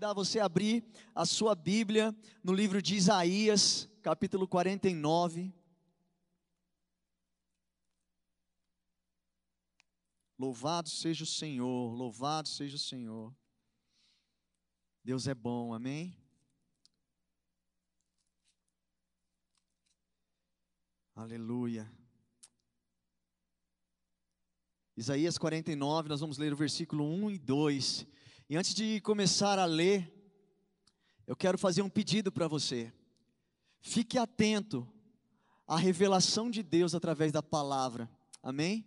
Convidar você a abrir a sua Bíblia no livro de Isaías, capítulo 49. Louvado seja o Senhor, louvado seja o Senhor. Deus é bom, amém? Aleluia. Isaías 49, nós vamos ler o versículo 1 e 2. E antes de começar a ler, eu quero fazer um pedido para você. Fique atento à revelação de Deus através da palavra. Amém?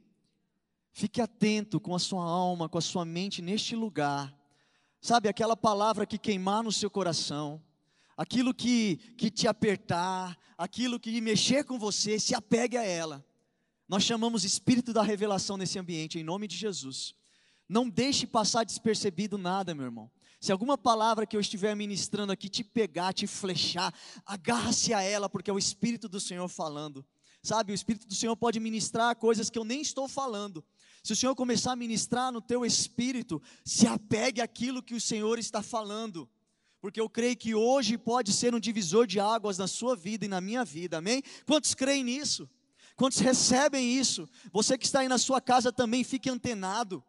Fique atento com a sua alma, com a sua mente neste lugar. Sabe, aquela palavra que queimar no seu coração, aquilo que, que te apertar, aquilo que mexer com você, se apegue a ela. Nós chamamos espírito da revelação nesse ambiente, em nome de Jesus. Não deixe passar despercebido nada, meu irmão. Se alguma palavra que eu estiver ministrando aqui te pegar, te flechar, agarra-se a ela, porque é o Espírito do Senhor falando. Sabe, o Espírito do Senhor pode ministrar coisas que eu nem estou falando. Se o Senhor começar a ministrar no teu espírito, se apegue àquilo que o Senhor está falando. Porque eu creio que hoje pode ser um divisor de águas na sua vida e na minha vida, amém? Quantos creem nisso? Quantos recebem isso? Você que está aí na sua casa também fique antenado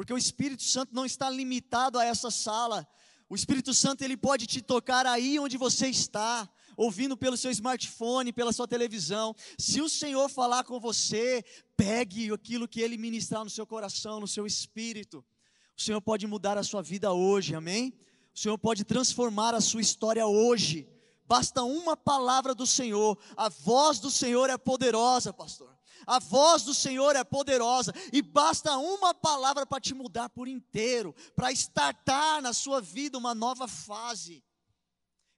porque o Espírito Santo não está limitado a essa sala. O Espírito Santo ele pode te tocar aí onde você está, ouvindo pelo seu smartphone, pela sua televisão. Se o Senhor falar com você, pegue aquilo que ele ministrar no seu coração, no seu espírito. O Senhor pode mudar a sua vida hoje, amém? O Senhor pode transformar a sua história hoje. Basta uma palavra do Senhor. A voz do Senhor é poderosa, pastor. A voz do Senhor é poderosa e basta uma palavra para te mudar por inteiro, para estartar na sua vida uma nova fase.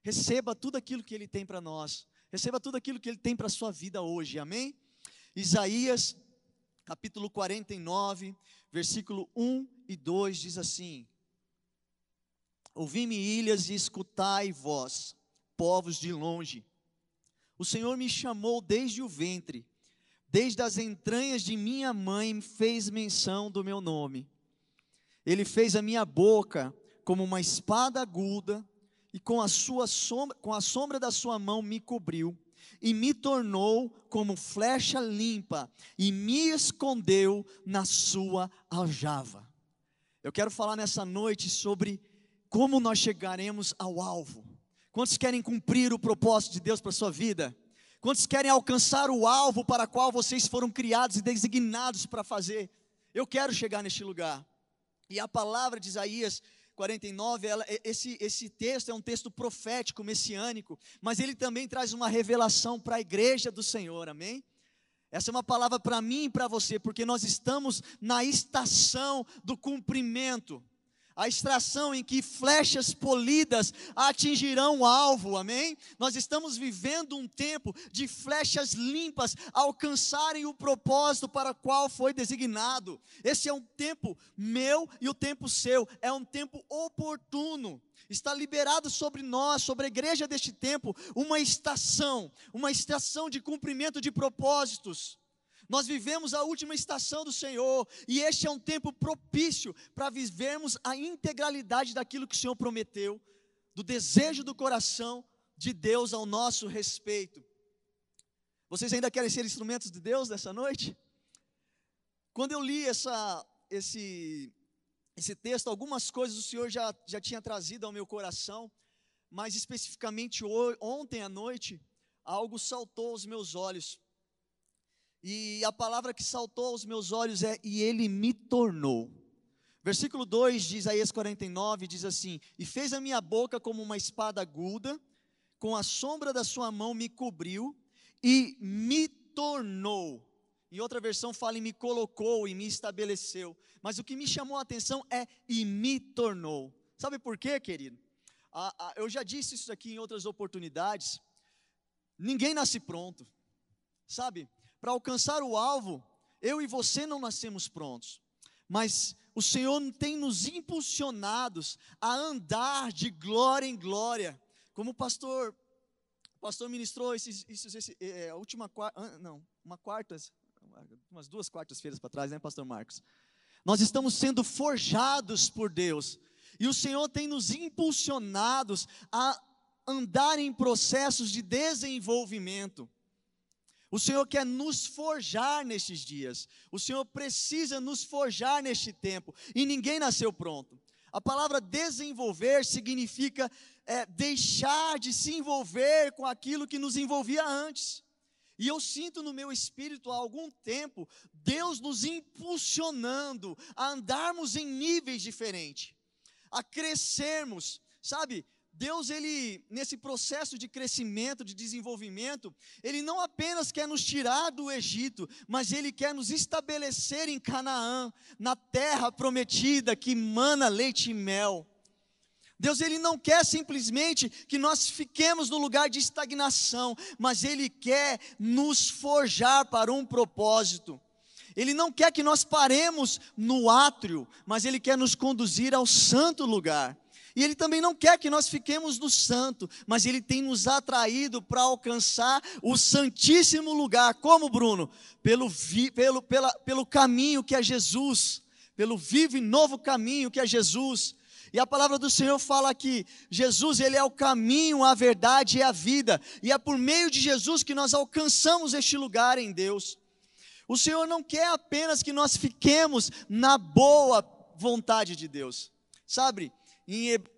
Receba tudo aquilo que Ele tem para nós, receba tudo aquilo que Ele tem para a sua vida hoje, amém? Isaías, capítulo 49, versículo 1 e 2 diz assim: Ouvi-me, ilhas, e escutai vós, povos de longe. O Senhor me chamou desde o ventre Desde as entranhas de minha mãe fez menção do meu nome. Ele fez a minha boca como uma espada aguda, e com a, sua sombra, com a sombra da sua mão me cobriu, e me tornou como flecha limpa, e me escondeu na sua aljava. Eu quero falar nessa noite sobre como nós chegaremos ao alvo. Quantos querem cumprir o propósito de Deus para a sua vida? Quantos querem alcançar o alvo para qual vocês foram criados e designados para fazer? Eu quero chegar neste lugar. E a palavra de Isaías 49, ela, esse, esse texto é um texto profético, messiânico, mas ele também traz uma revelação para a igreja do Senhor, amém? Essa é uma palavra para mim e para você, porque nós estamos na estação do cumprimento a extração em que flechas polidas atingirão o alvo, amém? Nós estamos vivendo um tempo de flechas limpas alcançarem o propósito para o qual foi designado. Esse é um tempo meu e o tempo seu, é um tempo oportuno. Está liberado sobre nós, sobre a igreja deste tempo, uma estação, uma estação de cumprimento de propósitos. Nós vivemos a última estação do Senhor, e este é um tempo propício para vivermos a integralidade daquilo que o Senhor prometeu, do desejo do coração de Deus ao nosso respeito. Vocês ainda querem ser instrumentos de Deus nessa noite? Quando eu li essa, esse, esse texto, algumas coisas o Senhor já, já tinha trazido ao meu coração, mas especificamente ontem à noite, algo saltou aos meus olhos. E a palavra que saltou aos meus olhos é: e ele me tornou. Versículo 2 de Isaías 49 diz assim: E fez a minha boca como uma espada aguda, com a sombra da sua mão me cobriu e me tornou. Em outra versão fala e me colocou e me estabeleceu. Mas o que me chamou a atenção é e me tornou. Sabe por quê, querido? eu já disse isso aqui em outras oportunidades. Ninguém nasce pronto, sabe? Para alcançar o alvo, eu e você não nascemos prontos, mas o Senhor tem nos impulsionados a andar de glória em glória, como o pastor, o pastor ministrou esses, esses, esse, é, a última não, uma quarta, umas duas quartas-feiras para trás, né, pastor Marcos? Nós estamos sendo forjados por Deus e o Senhor tem nos impulsionados a andar em processos de desenvolvimento. O Senhor quer nos forjar nestes dias. O Senhor precisa nos forjar neste tempo. E ninguém nasceu pronto. A palavra desenvolver significa é, deixar de se envolver com aquilo que nos envolvia antes. E eu sinto no meu espírito há algum tempo Deus nos impulsionando a andarmos em níveis diferentes a crescermos, sabe? Deus, ele, nesse processo de crescimento, de desenvolvimento, ele não apenas quer nos tirar do Egito, mas ele quer nos estabelecer em Canaã, na terra prometida que mana leite e mel. Deus, ele não quer simplesmente que nós fiquemos no lugar de estagnação, mas ele quer nos forjar para um propósito. Ele não quer que nós paremos no átrio, mas Ele quer nos conduzir ao santo lugar. E Ele também não quer que nós fiquemos no santo, mas Ele tem nos atraído para alcançar o santíssimo lugar. Como, Bruno? Pelo, vi, pelo, pela, pelo caminho que é Jesus, pelo vivo e novo caminho que é Jesus. E a palavra do Senhor fala que Jesus, Ele é o caminho, a verdade e a vida. E é por meio de Jesus que nós alcançamos este lugar em Deus. O Senhor não quer apenas que nós fiquemos na boa vontade de Deus. Sabe,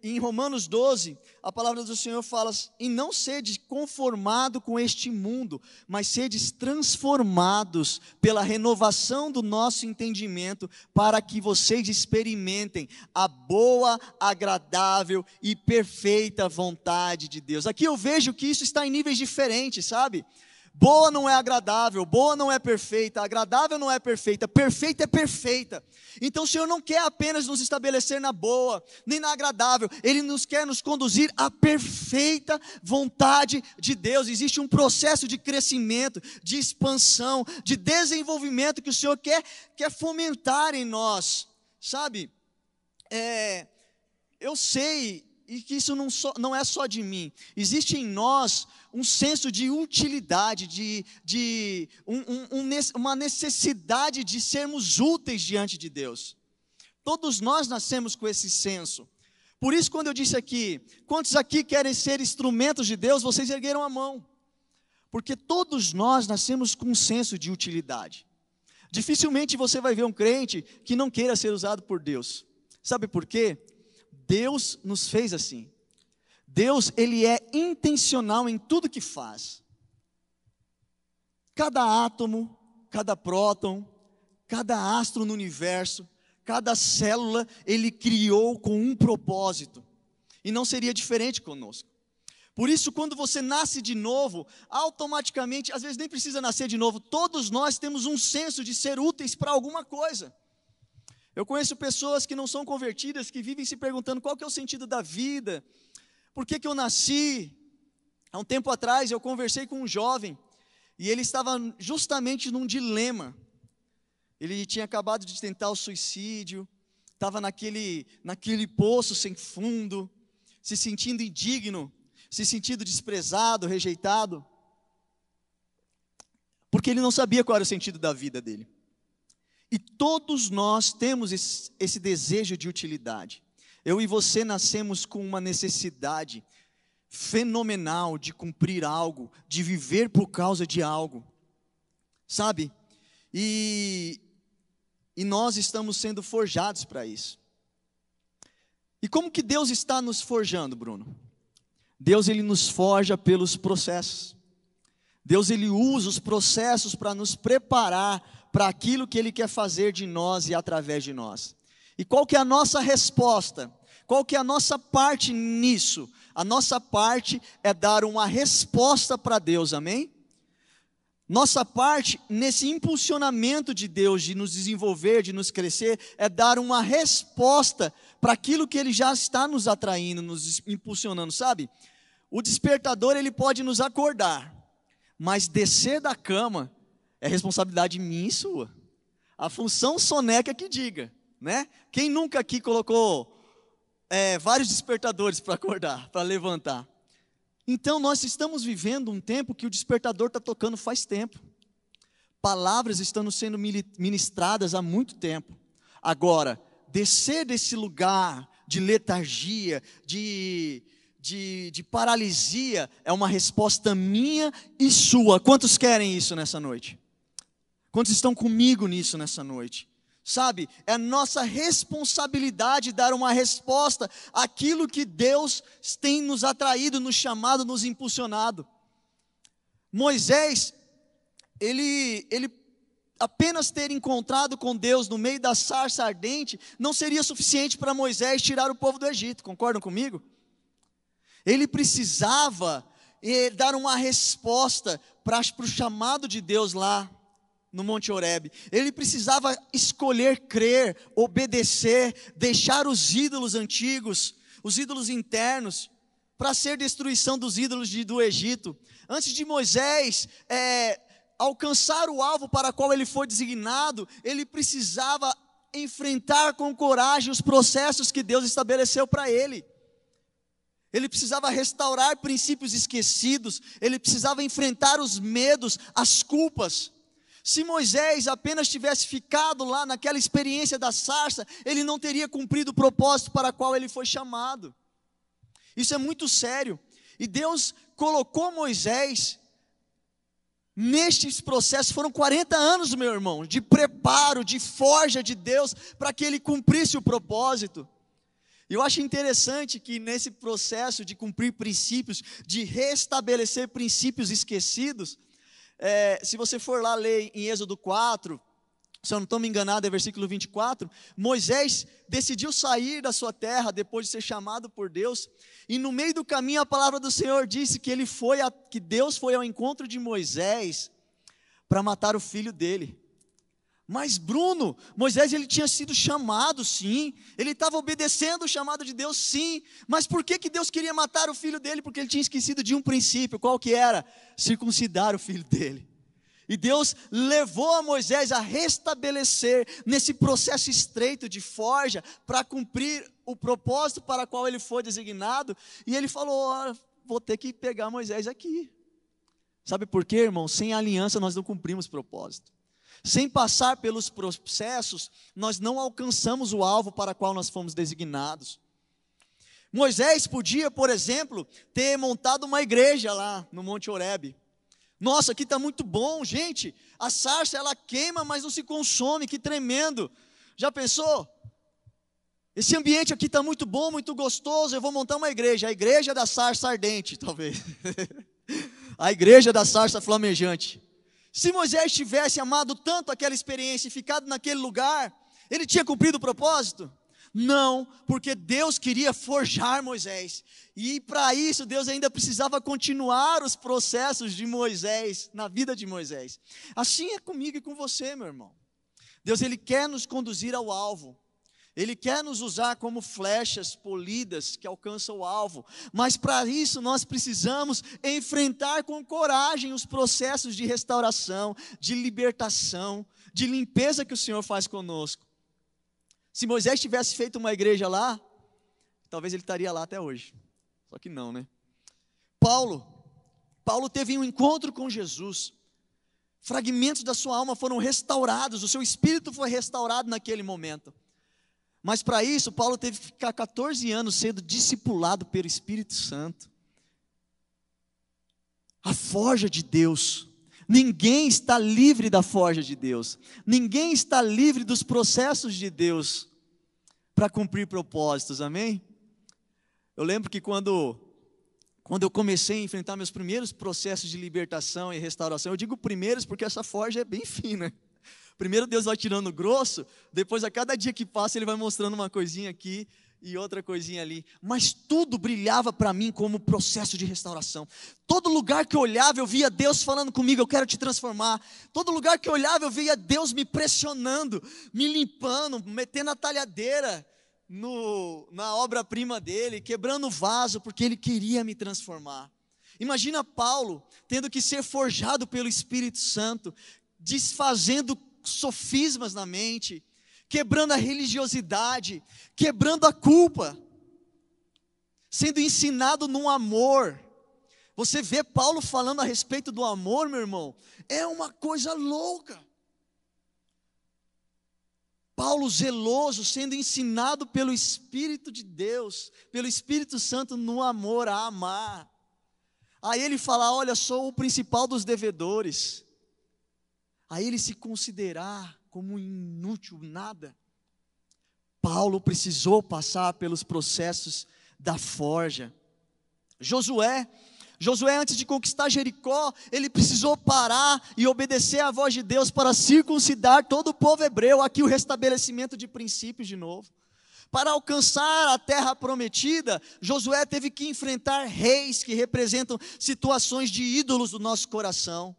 em, Romanos 12, a palavra do Senhor fala: e não sede conformado com este mundo, mas sedes transformados pela renovação do nosso entendimento, para que vocês experimentem a boa, agradável e perfeita vontade de Deus. Aqui eu vejo que isso está em níveis diferentes, sabe? Boa não é agradável, boa não é perfeita, agradável não é perfeita, perfeita é perfeita. Então o Senhor não quer apenas nos estabelecer na boa, nem na agradável, Ele nos quer nos conduzir à perfeita vontade de Deus. Existe um processo de crescimento, de expansão, de desenvolvimento que o Senhor quer, quer fomentar em nós, sabe? É, eu sei e que isso não, não é só de mim. Existe em nós um senso de utilidade, de, de um, um, um, uma necessidade de sermos úteis diante de Deus. Todos nós nascemos com esse senso. Por isso, quando eu disse aqui, quantos aqui querem ser instrumentos de Deus, vocês ergueram a mão. Porque todos nós nascemos com um senso de utilidade. Dificilmente você vai ver um crente que não queira ser usado por Deus. Sabe por quê? Deus nos fez assim. Deus, ele é intencional em tudo que faz. Cada átomo, cada próton, cada astro no universo, cada célula, ele criou com um propósito. E não seria diferente conosco. Por isso, quando você nasce de novo, automaticamente, às vezes nem precisa nascer de novo, todos nós temos um senso de ser úteis para alguma coisa. Eu conheço pessoas que não são convertidas, que vivem se perguntando qual que é o sentido da vida, por que, que eu nasci. Há um tempo atrás eu conversei com um jovem e ele estava justamente num dilema. Ele tinha acabado de tentar o suicídio, estava naquele, naquele poço sem fundo, se sentindo indigno, se sentindo desprezado, rejeitado, porque ele não sabia qual era o sentido da vida dele. E todos nós temos esse, esse desejo de utilidade. Eu e você nascemos com uma necessidade fenomenal de cumprir algo, de viver por causa de algo, sabe? E, e nós estamos sendo forjados para isso. E como que Deus está nos forjando, Bruno? Deus ele nos forja pelos processos. Deus ele usa os processos para nos preparar para aquilo que Ele quer fazer de nós e através de nós. E qual que é a nossa resposta? Qual que é a nossa parte nisso? A nossa parte é dar uma resposta para Deus, amém? Nossa parte nesse impulsionamento de Deus de nos desenvolver, de nos crescer, é dar uma resposta para aquilo que Ele já está nos atraindo, nos impulsionando, sabe? O despertador ele pode nos acordar, mas descer da cama é responsabilidade minha e sua. A função soneca é que diga, né? Quem nunca aqui colocou é, vários despertadores para acordar, para levantar? Então nós estamos vivendo um tempo que o despertador está tocando faz tempo. Palavras estão sendo ministradas há muito tempo. Agora, descer desse lugar de letargia, de, de, de paralisia, é uma resposta minha e sua. Quantos querem isso nessa noite? Quantos estão comigo nisso nessa noite? Sabe, é nossa responsabilidade dar uma resposta àquilo que Deus tem nos atraído, nos chamado, nos impulsionado. Moisés, ele, ele apenas ter encontrado com Deus no meio da sarça ardente, não seria suficiente para Moisés tirar o povo do Egito, concordam comigo? Ele precisava eh, dar uma resposta para o chamado de Deus lá no Monte Oreb. Ele precisava escolher crer, obedecer, deixar os ídolos antigos, os ídolos internos, para ser destruição dos ídolos de, do Egito. Antes de Moisés é, alcançar o alvo para qual ele foi designado, ele precisava enfrentar com coragem os processos que Deus estabeleceu para ele. Ele precisava restaurar princípios esquecidos, ele precisava enfrentar os medos, as culpas. Se Moisés apenas tivesse ficado lá naquela experiência da sarça, ele não teria cumprido o propósito para o qual ele foi chamado. Isso é muito sério. E Deus colocou Moisés nestes processos, foram 40 anos, meu irmão, de preparo, de forja de Deus, para que ele cumprisse o propósito. Eu acho interessante que nesse processo de cumprir princípios, de restabelecer princípios esquecidos, é, se você for lá ler em Êxodo 4, se eu não estou me enganado, é versículo 24. Moisés decidiu sair da sua terra depois de ser chamado por Deus, e no meio do caminho a palavra do Senhor disse que ele foi a, que Deus foi ao encontro de Moisés para matar o filho dele. Mas Bruno, Moisés ele tinha sido chamado, sim, ele estava obedecendo o chamado de Deus, sim, mas por que, que Deus queria matar o filho dele? Porque ele tinha esquecido de um princípio, qual que era? Circuncidar o filho dele. E Deus levou a Moisés a restabelecer nesse processo estreito de forja para cumprir o propósito para o qual ele foi designado, e ele falou: oh, vou ter que pegar Moisés aqui. Sabe por quê, irmão? Sem aliança nós não cumprimos propósito. Sem passar pelos processos, nós não alcançamos o alvo para o qual nós fomos designados. Moisés podia, por exemplo, ter montado uma igreja lá no Monte Oreb. Nossa, aqui está muito bom, gente. A sarça ela queima, mas não se consome, que tremendo. Já pensou? Esse ambiente aqui está muito bom, muito gostoso. Eu vou montar uma igreja, a igreja da sarça ardente, talvez. a igreja da sarça flamejante. Se Moisés tivesse amado tanto aquela experiência e ficado naquele lugar, ele tinha cumprido o propósito? Não, porque Deus queria forjar Moisés. E para isso Deus ainda precisava continuar os processos de Moisés, na vida de Moisés. Assim é comigo e com você, meu irmão. Deus ele quer nos conduzir ao alvo. Ele quer nos usar como flechas polidas que alcançam o alvo, mas para isso nós precisamos enfrentar com coragem os processos de restauração, de libertação, de limpeza que o Senhor faz conosco. Se Moisés tivesse feito uma igreja lá, talvez ele estaria lá até hoje. Só que não, né? Paulo, Paulo teve um encontro com Jesus. Fragmentos da sua alma foram restaurados, o seu espírito foi restaurado naquele momento. Mas para isso, Paulo teve que ficar 14 anos sendo discipulado pelo Espírito Santo. A forja de Deus. Ninguém está livre da forja de Deus. Ninguém está livre dos processos de Deus para cumprir propósitos, amém? Eu lembro que quando, quando eu comecei a enfrentar meus primeiros processos de libertação e restauração, eu digo primeiros porque essa forja é bem fina. Primeiro Deus vai tirando grosso, depois a cada dia que passa Ele vai mostrando uma coisinha aqui e outra coisinha ali, mas tudo brilhava para mim como processo de restauração. Todo lugar que eu olhava, eu via Deus falando comigo, eu quero te transformar. Todo lugar que eu olhava, eu via Deus me pressionando, me limpando, metendo a talhadeira no, na obra-prima dele, quebrando o vaso, porque ele queria me transformar. Imagina Paulo tendo que ser forjado pelo Espírito Santo, desfazendo sofismas na mente, quebrando a religiosidade, quebrando a culpa, sendo ensinado no amor. Você vê Paulo falando a respeito do amor, meu irmão, é uma coisa louca. Paulo zeloso, sendo ensinado pelo Espírito de Deus, pelo Espírito Santo no amor a amar. Aí ele fala: Olha, sou o principal dos devedores. Aí ele se considerar como inútil, nada. Paulo precisou passar pelos processos da forja. Josué, Josué, antes de conquistar Jericó, ele precisou parar e obedecer à voz de Deus para circuncidar todo o povo hebreu. Aqui o restabelecimento de princípios de novo. Para alcançar a terra prometida, Josué teve que enfrentar reis que representam situações de ídolos do nosso coração.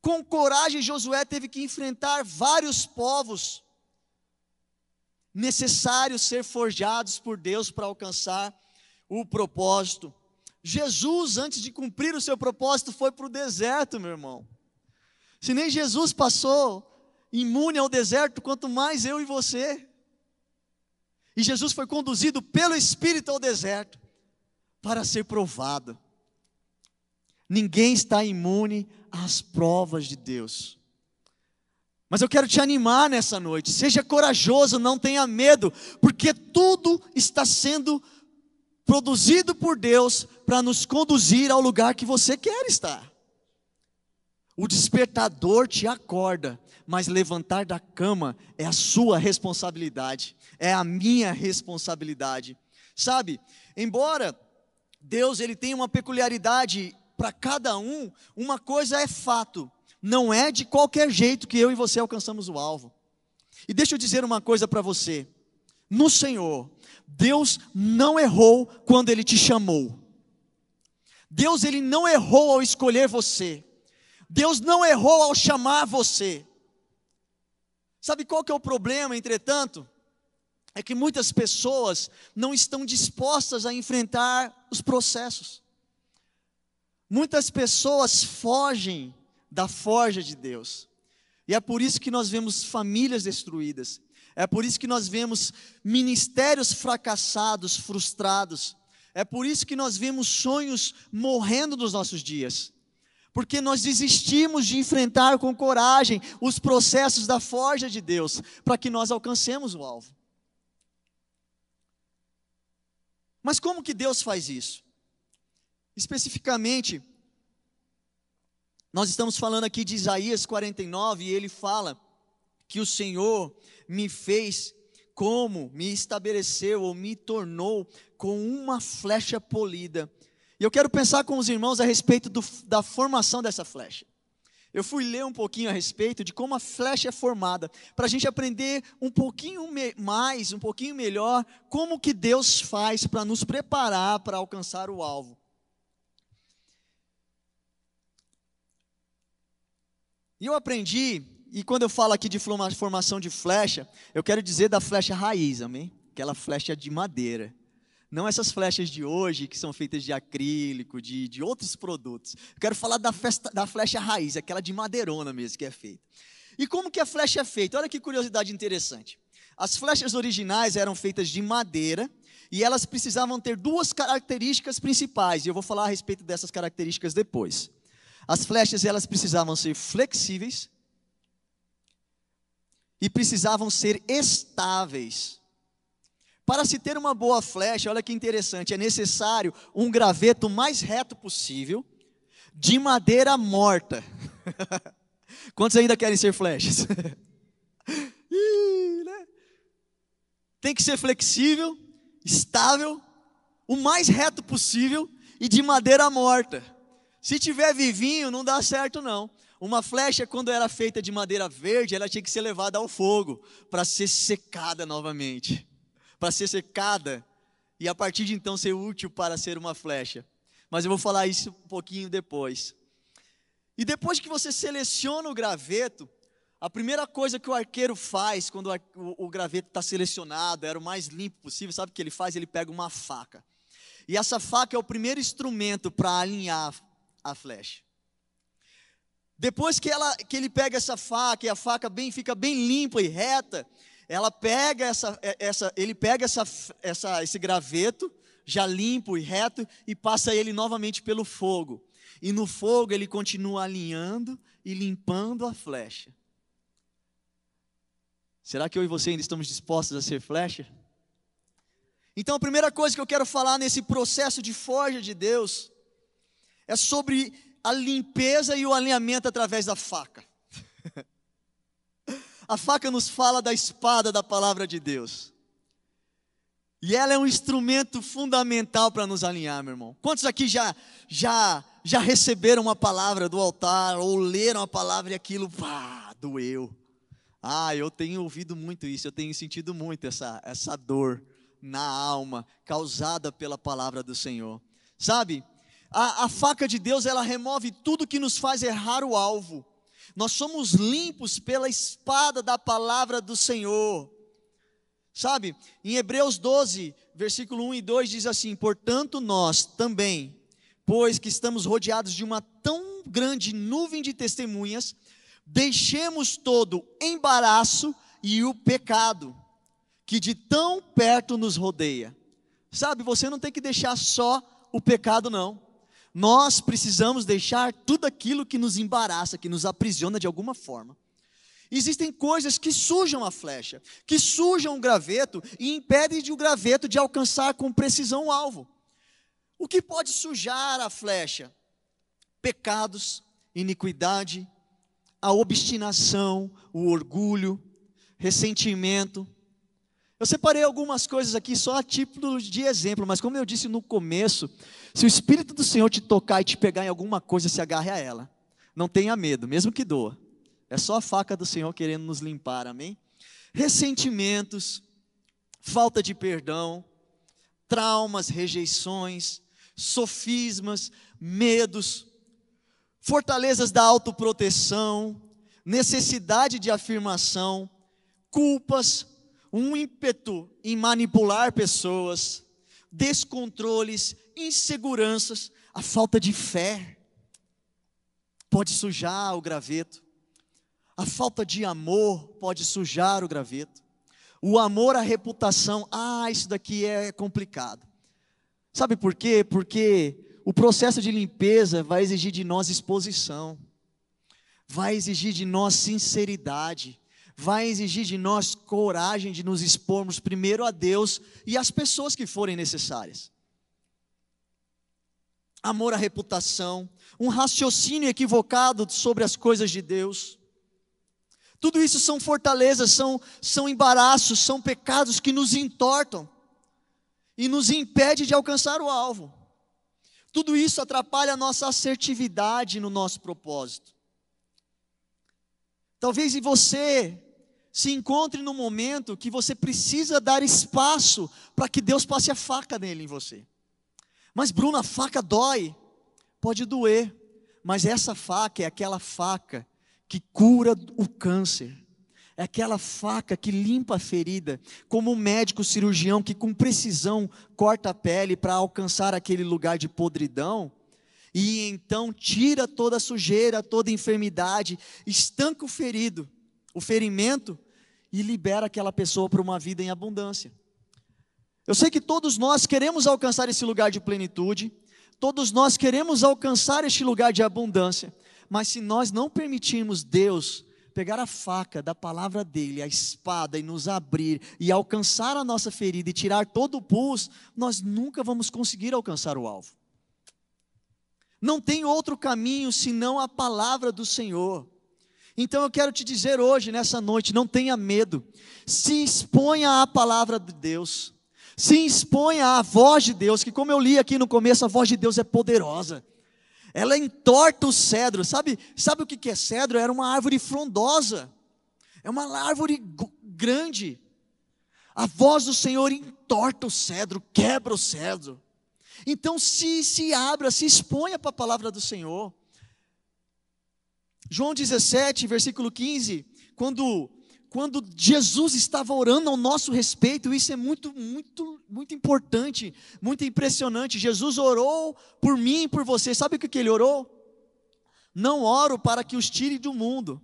Com coragem, Josué teve que enfrentar vários povos necessários ser forjados por Deus para alcançar o propósito. Jesus, antes de cumprir o seu propósito, foi para o deserto, meu irmão. Se nem Jesus passou imune ao deserto, quanto mais eu e você. E Jesus foi conduzido pelo Espírito ao deserto para ser provado. Ninguém está imune às provas de Deus. Mas eu quero te animar nessa noite. Seja corajoso, não tenha medo, porque tudo está sendo produzido por Deus para nos conduzir ao lugar que você quer estar. O despertador te acorda, mas levantar da cama é a sua responsabilidade, é a minha responsabilidade. Sabe? Embora Deus ele tenha uma peculiaridade para cada um, uma coisa é fato, não é de qualquer jeito que eu e você alcançamos o alvo. E deixa eu dizer uma coisa para você: no Senhor, Deus não errou quando Ele te chamou. Deus ele não errou ao escolher você. Deus não errou ao chamar você. Sabe qual que é o problema, entretanto? É que muitas pessoas não estão dispostas a enfrentar os processos. Muitas pessoas fogem da forja de Deus. E é por isso que nós vemos famílias destruídas. É por isso que nós vemos ministérios fracassados, frustrados. É por isso que nós vemos sonhos morrendo nos nossos dias. Porque nós desistimos de enfrentar com coragem os processos da forja de Deus, para que nós alcancemos o alvo. Mas como que Deus faz isso? Especificamente, nós estamos falando aqui de Isaías 49 e ele fala que o Senhor me fez como me estabeleceu ou me tornou com uma flecha polida. E eu quero pensar com os irmãos a respeito do, da formação dessa flecha. Eu fui ler um pouquinho a respeito de como a flecha é formada, para a gente aprender um pouquinho mais, um pouquinho melhor, como que Deus faz para nos preparar para alcançar o alvo. E eu aprendi, e quando eu falo aqui de formação de flecha, eu quero dizer da flecha raiz, amém? Aquela flecha de madeira. Não essas flechas de hoje, que são feitas de acrílico, de, de outros produtos. Eu quero falar da, festa, da flecha raiz, aquela de madeirona mesmo que é feita. E como que a flecha é feita? Olha que curiosidade interessante. As flechas originais eram feitas de madeira e elas precisavam ter duas características principais, e eu vou falar a respeito dessas características depois. As flechas elas precisavam ser flexíveis e precisavam ser estáveis. Para se ter uma boa flecha, olha que interessante, é necessário um graveto mais reto possível, de madeira morta. Quantos ainda querem ser flechas? Né? Tem que ser flexível, estável, o mais reto possível e de madeira morta. Se tiver vivinho, não dá certo não. Uma flecha, quando era feita de madeira verde, ela tinha que ser levada ao fogo para ser secada novamente, para ser secada e a partir de então ser útil para ser uma flecha. Mas eu vou falar isso um pouquinho depois. E depois que você seleciona o graveto, a primeira coisa que o arqueiro faz quando o, graveto está selecionado, era o mais limpo possível, sabe o que ele faz? Ele pega uma faca. E essa faca é o primeiro instrumento para alinhar a flecha. Depois que, ela, que ele pega essa faca e a faca bem, fica bem limpa e reta, ela pega essa, é, essa, ele pega essa, essa, esse graveto já limpo e reto e passa ele novamente pelo fogo. E no fogo ele continua alinhando e limpando a flecha. Será que eu e você ainda estamos dispostos a ser flecha? Então a primeira coisa que eu quero falar nesse processo de forja de Deus é sobre a limpeza e o alinhamento através da faca. a faca nos fala da espada da palavra de Deus. E ela é um instrumento fundamental para nos alinhar, meu irmão. Quantos aqui já já já receberam uma palavra do altar ou leram a palavra e aquilo, pá, doeu? Ah, eu tenho ouvido muito isso, eu tenho sentido muito essa, essa dor na alma causada pela palavra do Senhor. Sabe, a, a faca de Deus, ela remove tudo que nos faz errar o alvo. Nós somos limpos pela espada da palavra do Senhor. Sabe, em Hebreus 12, versículo 1 e 2 diz assim: Portanto, nós também, pois que estamos rodeados de uma tão grande nuvem de testemunhas, deixemos todo embaraço e o pecado que de tão perto nos rodeia. Sabe, você não tem que deixar só o pecado, não. Nós precisamos deixar tudo aquilo que nos embaraça, que nos aprisiona de alguma forma. Existem coisas que sujam a flecha, que sujam o graveto e impedem de o graveto de alcançar com precisão o alvo. O que pode sujar a flecha? Pecados, iniquidade, a obstinação, o orgulho, ressentimento. Eu separei algumas coisas aqui só a título de exemplo, mas como eu disse no começo, se o Espírito do Senhor te tocar e te pegar em alguma coisa, se agarre a ela. Não tenha medo, mesmo que doa. É só a faca do Senhor querendo nos limpar, amém? Ressentimentos, falta de perdão, traumas, rejeições, sofismas, medos, fortalezas da autoproteção, necessidade de afirmação, culpas, um ímpeto em manipular pessoas, descontroles, inseguranças, a falta de fé pode sujar o graveto. A falta de amor pode sujar o graveto. O amor à reputação, ah, isso daqui é complicado. Sabe por quê? Porque o processo de limpeza vai exigir de nós exposição, vai exigir de nós sinceridade, vai exigir de nós coragem de nos expormos primeiro a Deus e às pessoas que forem necessárias. Amor à reputação, um raciocínio equivocado sobre as coisas de Deus. Tudo isso são fortalezas, são, são embaraços, são pecados que nos entortam e nos impede de alcançar o alvo. Tudo isso atrapalha a nossa assertividade no nosso propósito. Talvez você se encontre no momento que você precisa dar espaço para que Deus passe a faca nele em você. Mas, Bruno, a faca dói. Pode doer, mas essa faca é aquela faca que cura o câncer é aquela faca que limpa a ferida, como um médico cirurgião que com precisão corta a pele para alcançar aquele lugar de podridão, e então tira toda a sujeira, toda a enfermidade, estanca o ferido, o ferimento, e libera aquela pessoa para uma vida em abundância. Eu sei que todos nós queremos alcançar esse lugar de plenitude, todos nós queremos alcançar este lugar de abundância, mas se nós não permitirmos Deus pegar a faca da palavra dele, a espada e nos abrir e alcançar a nossa ferida e tirar todo o pus, nós nunca vamos conseguir alcançar o alvo. Não tem outro caminho senão a palavra do Senhor. Então eu quero te dizer hoje, nessa noite, não tenha medo, se exponha à palavra de Deus, se exponha à voz de Deus, que como eu li aqui no começo, a voz de Deus é poderosa ela entorta o cedro. Sabe, sabe o que é cedro? Era uma árvore frondosa. É uma árvore grande. A voz do Senhor entorta o cedro, quebra o cedro. Então se, se abra, se exponha para a palavra do Senhor. João 17, versículo 15, quando, quando Jesus estava orando ao nosso respeito, isso é muito, muito, muito importante, muito impressionante. Jesus orou por mim e por você. Sabe o que, ele orou? Não oro para que os tire do mundo,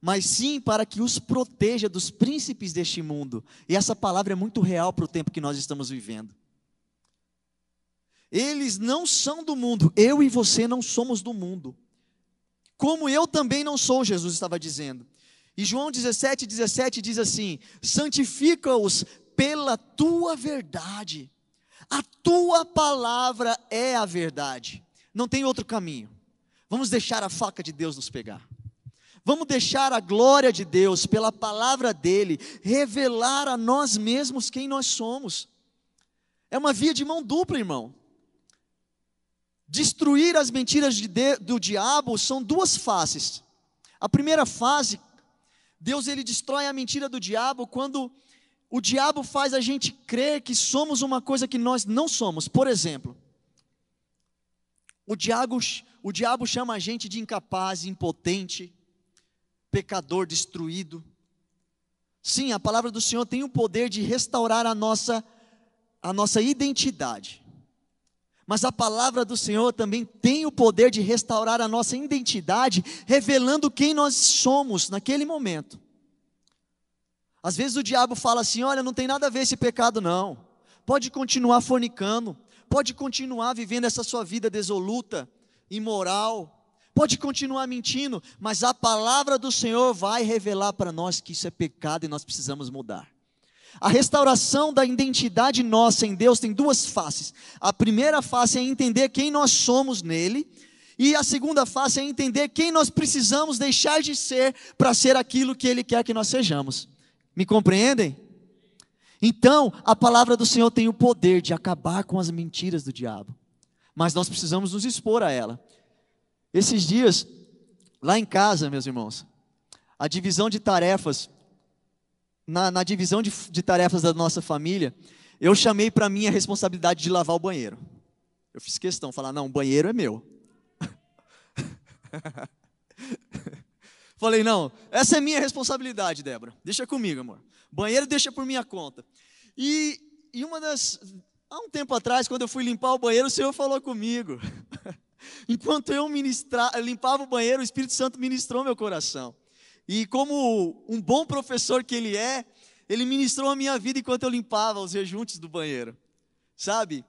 mas sim para que os proteja dos príncipes deste mundo. E essa palavra é muito real para o tempo que nós estamos vivendo. Eles não são do mundo, eu e você não somos do mundo. Como eu também não sou, Jesus estava dizendo. E João 17, 17 diz assim: santifica-os pela tua verdade. A tua palavra é a verdade. Não tem outro caminho. Vamos deixar a faca de Deus nos pegar. Vamos deixar a glória de Deus, pela palavra dele, revelar a nós mesmos quem nós somos. É uma via de mão dupla, irmão. Destruir as mentiras de, do diabo são duas faces. A primeira fase, Deus ele destrói a mentira do diabo quando o diabo faz a gente crer que somos uma coisa que nós não somos. Por exemplo, o diabo, o diabo chama a gente de incapaz, impotente, pecador, destruído. Sim, a palavra do Senhor tem o poder de restaurar a nossa, a nossa identidade. Mas a palavra do Senhor também tem o poder de restaurar a nossa identidade, revelando quem nós somos naquele momento. Às vezes o diabo fala assim: olha, não tem nada a ver esse pecado, não. Pode continuar fornicando, pode continuar vivendo essa sua vida desoluta, imoral, pode continuar mentindo, mas a palavra do Senhor vai revelar para nós que isso é pecado e nós precisamos mudar. A restauração da identidade nossa em Deus tem duas faces. A primeira face é entender quem nós somos nele, e a segunda face é entender quem nós precisamos deixar de ser para ser aquilo que ele quer que nós sejamos. Me compreendem? Então, a palavra do Senhor tem o poder de acabar com as mentiras do diabo, mas nós precisamos nos expor a ela. Esses dias, lá em casa, meus irmãos, a divisão de tarefas na, na divisão de, de tarefas da nossa família, eu chamei para mim a responsabilidade de lavar o banheiro. Eu fiz questão, falar, não, o banheiro é meu. Falei, não, essa é minha responsabilidade, Débora. Deixa comigo, amor. Banheiro deixa por minha conta. E, e uma das. Há um tempo atrás, quando eu fui limpar o banheiro, o Senhor falou comigo. Enquanto eu ministra, limpava o banheiro, o Espírito Santo ministrou meu coração. E como um bom professor que ele é, ele ministrou a minha vida enquanto eu limpava os rejuntos do banheiro, sabe?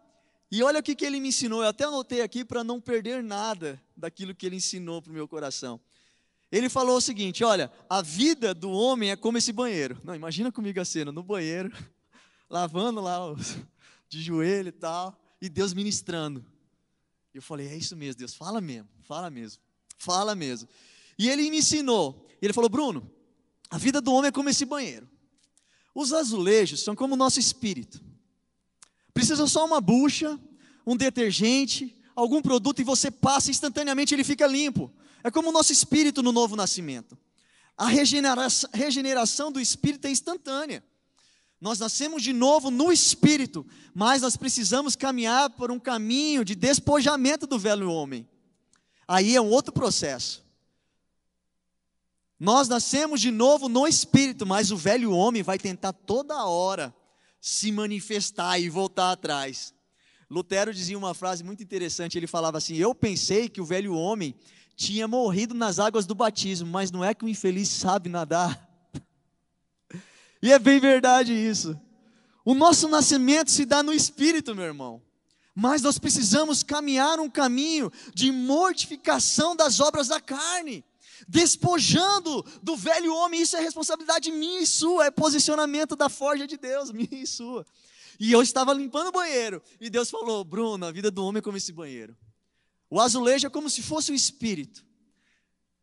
E olha o que, que ele me ensinou, eu até anotei aqui para não perder nada daquilo que ele ensinou para o meu coração. Ele falou o seguinte: olha, a vida do homem é como esse banheiro. Não, imagina comigo a cena, no banheiro, lavando lá os, de joelho e tal, e Deus ministrando. Eu falei: é isso mesmo, Deus, fala mesmo, fala mesmo, fala mesmo. E ele me ensinou ele falou: Bruno, a vida do homem é como esse banheiro. Os azulejos são como o nosso espírito. Precisa só uma bucha, um detergente, algum produto e você passa instantaneamente ele fica limpo. É como o nosso espírito no novo nascimento. A regeneração, regeneração do espírito é instantânea. Nós nascemos de novo no espírito, mas nós precisamos caminhar por um caminho de despojamento do velho homem. Aí é um outro processo. Nós nascemos de novo no espírito, mas o velho homem vai tentar toda hora se manifestar e voltar atrás. Lutero dizia uma frase muito interessante, ele falava assim: "Eu pensei que o velho homem tinha morrido nas águas do batismo, mas não é que o infeliz sabe nadar". E é bem verdade isso. O nosso nascimento se dá no espírito, meu irmão. Mas nós precisamos caminhar um caminho de mortificação das obras da carne despojando do velho homem, isso é responsabilidade minha e sua, é posicionamento da forja de Deus, minha e sua. E eu estava limpando o banheiro, e Deus falou: Bruno, a vida do homem é como esse banheiro. O azulejo é como se fosse o espírito.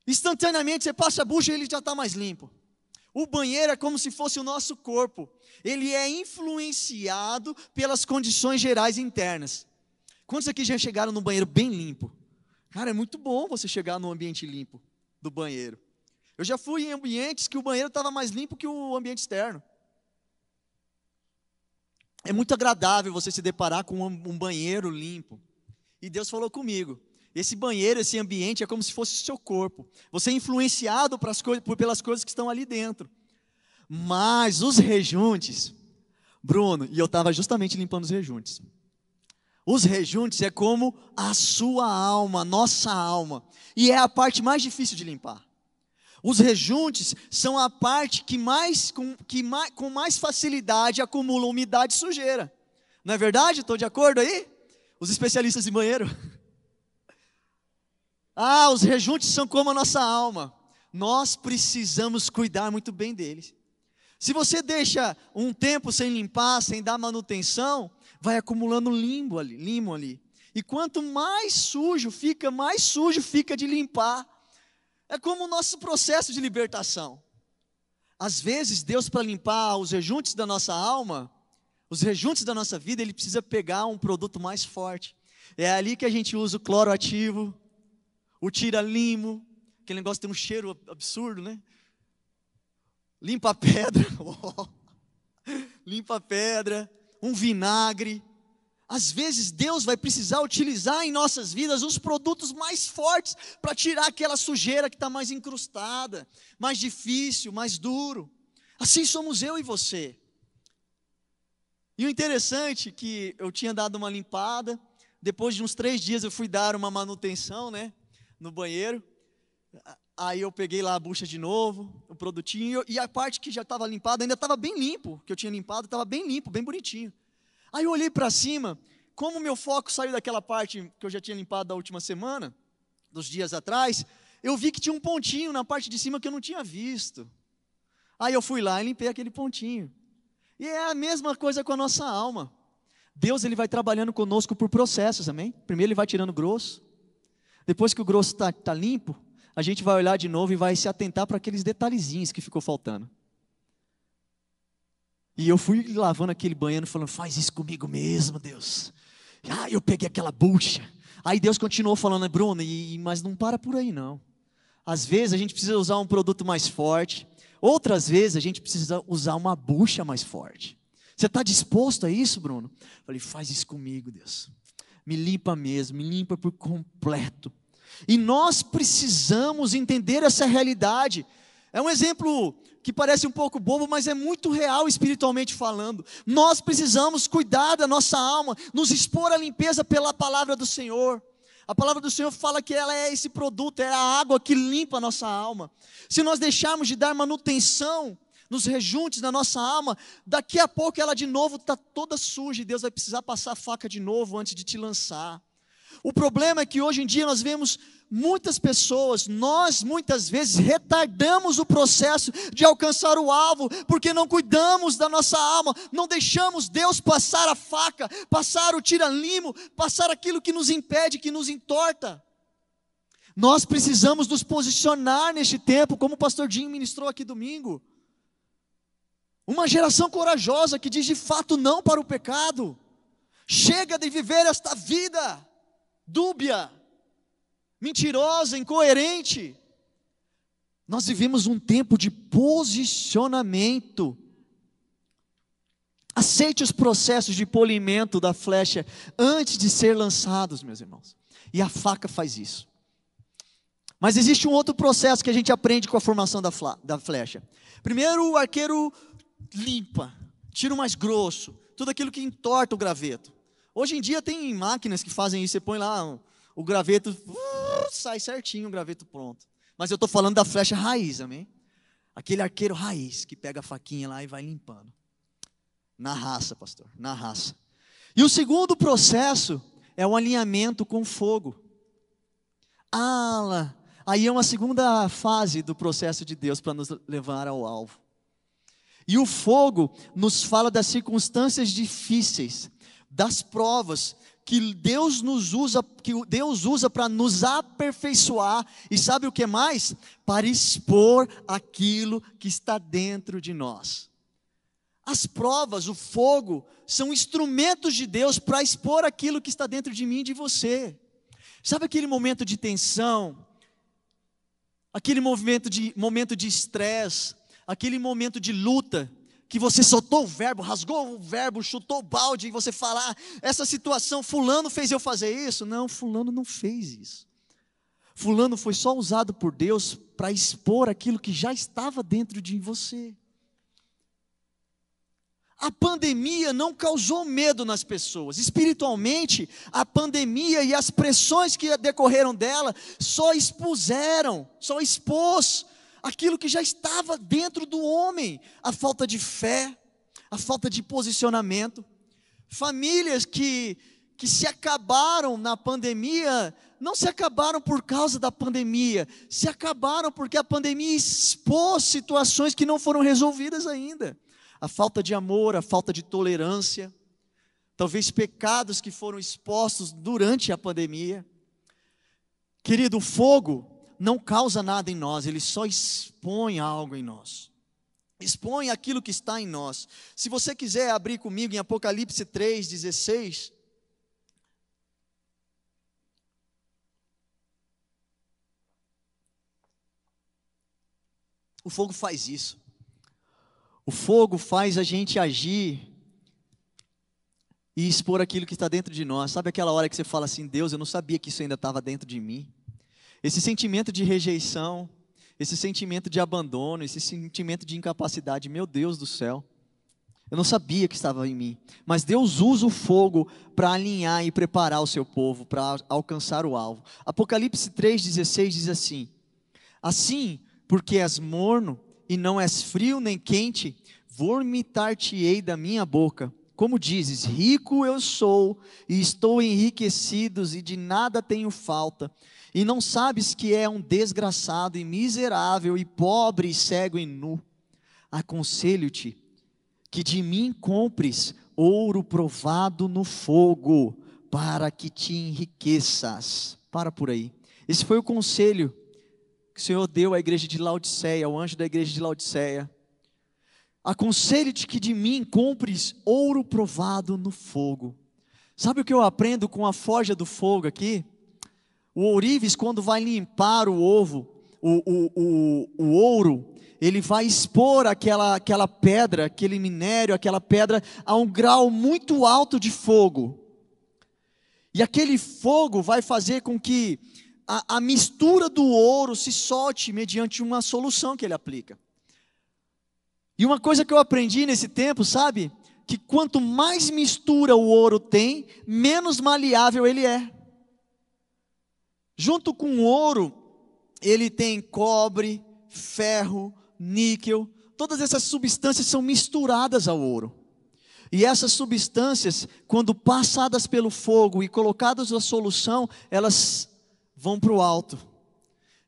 Instantaneamente você passa a bucha e ele já está mais limpo. O banheiro é como se fosse o nosso corpo. Ele é influenciado pelas condições gerais internas. Quantos aqui já chegaram no banheiro bem limpo? Cara, é muito bom você chegar num ambiente limpo do banheiro. Eu já fui em ambientes que o banheiro estava mais limpo que o ambiente externo. é muito agradável você se deparar com um banheiro limpo. E Deus falou comigo: esse banheiro, esse ambiente é como se fosse o seu corpo. Você é influenciado pelas coisas que estão ali dentro. Mas os rejuntes, Bruno, e eu estava justamente limpando os rejuntes. Os rejuntes é como a sua alma, nossa alma. E é a parte mais difícil de limpar. Os rejuntes são a parte que mais, com, que mais, com mais facilidade acumula umidade e sujeira. Não é verdade? Estou de acordo aí? Os especialistas em banheiro. Ah, os rejuntes são como a nossa alma. Nós precisamos cuidar muito bem deles. Se você deixa um tempo sem limpar, sem dar manutenção, vai acumulando limbo ali, limo ali. E quanto mais sujo fica, mais sujo fica de limpar. É como o nosso processo de libertação. Às vezes, Deus, para limpar os rejuntes da nossa alma, os rejuntes da nossa vida, Ele precisa pegar um produto mais forte. É ali que a gente usa o cloro ativo, o tira-limo, aquele negócio tem um cheiro absurdo, né? Limpa a pedra, limpa a pedra, um vinagre. Às vezes Deus vai precisar utilizar em nossas vidas os produtos mais fortes para tirar aquela sujeira que está mais incrustada, mais difícil, mais duro. Assim somos eu e você. E o interessante é que eu tinha dado uma limpada, depois de uns três dias eu fui dar uma manutenção, né? no banheiro. Aí eu peguei lá a bucha de novo, o produtinho, e a parte que já estava limpada ainda estava bem limpo, que eu tinha limpado, estava bem limpo, bem bonitinho. Aí eu olhei para cima, como meu foco saiu daquela parte que eu já tinha limpado da última semana, dos dias atrás, eu vi que tinha um pontinho na parte de cima que eu não tinha visto. Aí eu fui lá e limpei aquele pontinho. E é a mesma coisa com a nossa alma. Deus ele vai trabalhando conosco por processos, amém? Primeiro ele vai tirando grosso, depois que o grosso está tá limpo, a gente vai olhar de novo e vai se atentar para aqueles detalhezinhos que ficou faltando. E eu fui lavando aquele banheiro falando, faz isso comigo mesmo, Deus. Ah, eu peguei aquela bucha. Aí Deus continuou falando, Bruno, e, mas não para por aí não. Às vezes a gente precisa usar um produto mais forte, outras vezes a gente precisa usar uma bucha mais forte. Você está disposto a isso, Bruno? Falei, faz isso comigo, Deus. Me limpa mesmo, me limpa por completo. E nós precisamos entender essa realidade. É um exemplo que parece um pouco bobo, mas é muito real espiritualmente falando. Nós precisamos cuidar da nossa alma, nos expor à limpeza pela palavra do Senhor. A palavra do Senhor fala que ela é esse produto, é a água que limpa a nossa alma. Se nós deixarmos de dar manutenção nos rejuntes da nossa alma, daqui a pouco ela de novo está toda suja e Deus vai precisar passar a faca de novo antes de te lançar. O problema é que hoje em dia nós vemos muitas pessoas, nós muitas vezes retardamos o processo de alcançar o alvo, porque não cuidamos da nossa alma, não deixamos Deus passar a faca, passar o tira-limo, passar aquilo que nos impede, que nos entorta. Nós precisamos nos posicionar neste tempo, como o pastor Dinho ministrou aqui domingo. Uma geração corajosa que diz de fato não para o pecado. Chega de viver esta vida dúbia, mentirosa, incoerente. Nós vivemos um tempo de posicionamento. Aceite os processos de polimento da flecha antes de ser lançados, meus irmãos. E a faca faz isso. Mas existe um outro processo que a gente aprende com a formação da, da flecha. Primeiro, o arqueiro limpa, tira o mais grosso, tudo aquilo que entorta o graveto. Hoje em dia tem máquinas que fazem isso, você põe lá o graveto, sai certinho o graveto pronto. Mas eu estou falando da flecha raiz, amém? Aquele arqueiro raiz que pega a faquinha lá e vai limpando. Na raça, pastor, na raça. E o segundo processo é o alinhamento com fogo. Ah, aí é uma segunda fase do processo de Deus para nos levar ao alvo. E o fogo nos fala das circunstâncias difíceis, das provas que Deus nos usa, que Deus usa para nos aperfeiçoar e sabe o que mais? Para expor aquilo que está dentro de nós. As provas, o fogo, são instrumentos de Deus para expor aquilo que está dentro de mim e de você. Sabe aquele momento de tensão, aquele momento de momento de estresse, aquele momento de luta que você soltou o verbo, rasgou o verbo, chutou o balde e você falar, ah, essa situação, fulano fez eu fazer isso? Não, fulano não fez isso. Fulano foi só usado por Deus para expor aquilo que já estava dentro de você. A pandemia não causou medo nas pessoas. Espiritualmente, a pandemia e as pressões que decorreram dela só expuseram, só expôs aquilo que já estava dentro do homem, a falta de fé, a falta de posicionamento. Famílias que que se acabaram na pandemia, não se acabaram por causa da pandemia, se acabaram porque a pandemia expôs situações que não foram resolvidas ainda a falta de amor, a falta de tolerância, talvez pecados que foram expostos durante a pandemia. Querido, o fogo não causa nada em nós, ele só expõe algo em nós. Expõe aquilo que está em nós. Se você quiser abrir comigo em Apocalipse 3:16, O fogo faz isso. O fogo faz a gente agir e expor aquilo que está dentro de nós. Sabe aquela hora que você fala assim: Deus, eu não sabia que isso ainda estava dentro de mim? Esse sentimento de rejeição, esse sentimento de abandono, esse sentimento de incapacidade, meu Deus do céu. Eu não sabia que estava em mim. Mas Deus usa o fogo para alinhar e preparar o seu povo para alcançar o alvo. Apocalipse 3,16 diz assim: Assim, porque és morno e não és frio nem quente, vomitar-te-ei da minha boca. Como dizes, rico eu sou, e estou enriquecido, e de nada tenho falta, e não sabes que é um desgraçado e miserável, e pobre, e cego e nu. Aconselho-te que de mim compres ouro provado no fogo, para que te enriqueças. Para por aí. Esse foi o conselho que o Senhor deu à igreja de Laodiceia, ao anjo da igreja de Laodiceia. Aconselho-te que de mim compres ouro provado no fogo. Sabe o que eu aprendo com a forja do fogo aqui? O ourives, quando vai limpar o ovo, o, o, o, o ouro, ele vai expor aquela, aquela pedra, aquele minério, aquela pedra a um grau muito alto de fogo. E aquele fogo vai fazer com que a, a mistura do ouro se solte mediante uma solução que ele aplica. E uma coisa que eu aprendi nesse tempo, sabe? Que quanto mais mistura o ouro tem, menos maleável ele é. Junto com ouro, ele tem cobre, ferro, níquel, todas essas substâncias são misturadas ao ouro. E essas substâncias, quando passadas pelo fogo e colocadas na solução, elas vão para o alto.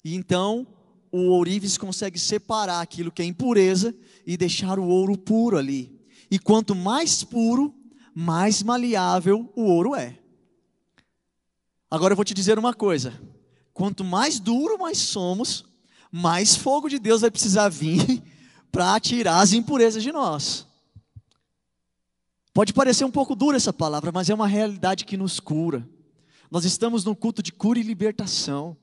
E então o ourives consegue separar aquilo que é impureza e deixar o ouro puro ali. E quanto mais puro, mais maleável o ouro é. Agora eu vou te dizer uma coisa: quanto mais duro nós somos, mais fogo de Deus vai precisar vir para tirar as impurezas de nós. Pode parecer um pouco dura essa palavra, mas é uma realidade que nos cura. Nós estamos num culto de cura e libertação.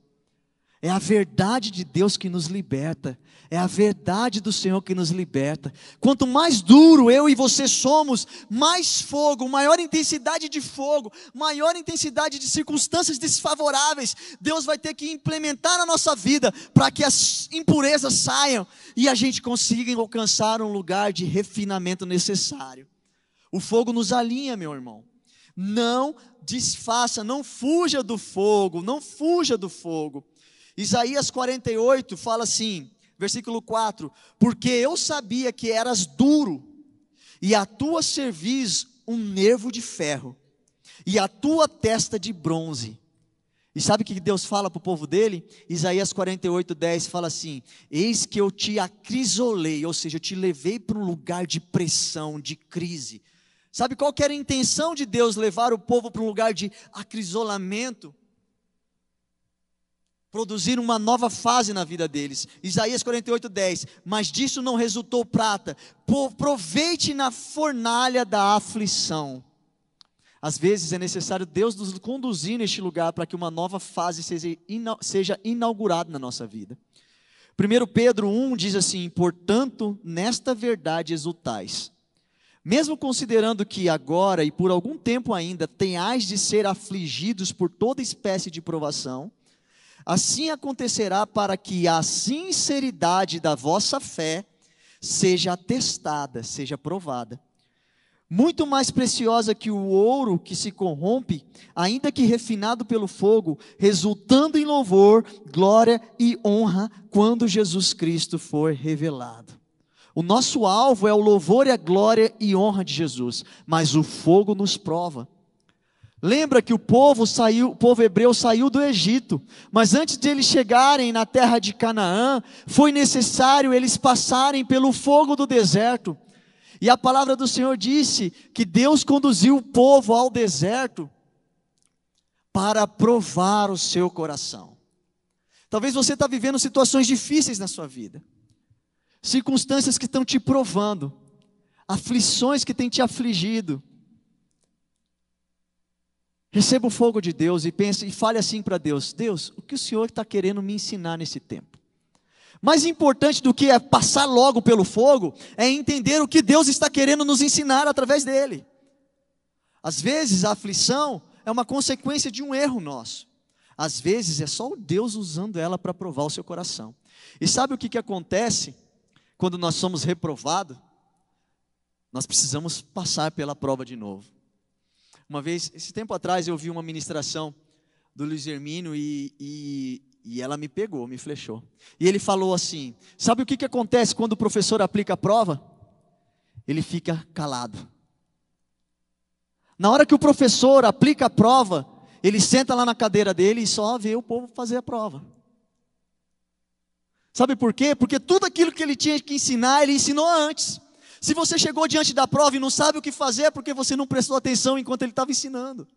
É a verdade de Deus que nos liberta. É a verdade do Senhor que nos liberta. Quanto mais duro eu e você somos, mais fogo, maior intensidade de fogo, maior intensidade de circunstâncias desfavoráveis, Deus vai ter que implementar na nossa vida para que as impurezas saiam e a gente consiga alcançar um lugar de refinamento necessário. O fogo nos alinha, meu irmão. Não desfaça, não fuja do fogo, não fuja do fogo. Isaías 48 fala assim, versículo 4: Porque eu sabia que eras duro, e a tua cerviz um nervo de ferro, e a tua testa de bronze. E sabe o que Deus fala para o povo dele? Isaías 48, 10 fala assim: Eis que eu te acrisolei, ou seja, eu te levei para um lugar de pressão, de crise. Sabe qual era a intenção de Deus levar o povo para um lugar de acrisolamento? Produzir uma nova fase na vida deles. Isaías 48, 10. Mas disso não resultou prata. Proveite na fornalha da aflição. Às vezes é necessário Deus nos conduzir neste lugar para que uma nova fase seja inaugurada na nossa vida. 1 Pedro 1 diz assim: Portanto, nesta verdade exultais, mesmo considerando que agora e por algum tempo ainda tenhais de ser afligidos por toda espécie de provação, assim acontecerá para que a sinceridade da vossa fé seja atestada, seja provada muito mais preciosa que o ouro que se corrompe, ainda que refinado pelo fogo, resultando em louvor, glória e honra quando Jesus Cristo for revelado. O nosso alvo é o louvor e a glória e honra de Jesus, mas o fogo nos prova. Lembra que o povo saiu, o povo hebreu saiu do Egito, mas antes de eles chegarem na terra de Canaã, foi necessário eles passarem pelo fogo do deserto. E a palavra do Senhor disse que Deus conduziu o povo ao deserto para provar o seu coração. Talvez você está vivendo situações difíceis na sua vida, circunstâncias que estão te provando, aflições que têm te afligido. Receba o fogo de Deus e pense e fale assim para Deus: Deus, o que o Senhor está querendo me ensinar nesse tempo? Mais importante do que é passar logo pelo fogo, é entender o que Deus está querendo nos ensinar através dele. Às vezes a aflição é uma consequência de um erro nosso. Às vezes é só o Deus usando ela para provar o seu coração. E sabe o que, que acontece quando nós somos reprovados? Nós precisamos passar pela prova de novo. Uma vez, esse tempo atrás, eu vi uma ministração do Luiz Hermínio e, e e ela me pegou, me flechou. E ele falou assim: Sabe o que, que acontece quando o professor aplica a prova? Ele fica calado. Na hora que o professor aplica a prova, ele senta lá na cadeira dele e só vê o povo fazer a prova. Sabe por quê? Porque tudo aquilo que ele tinha que ensinar, ele ensinou antes. Se você chegou diante da prova e não sabe o que fazer, é porque você não prestou atenção enquanto ele estava ensinando.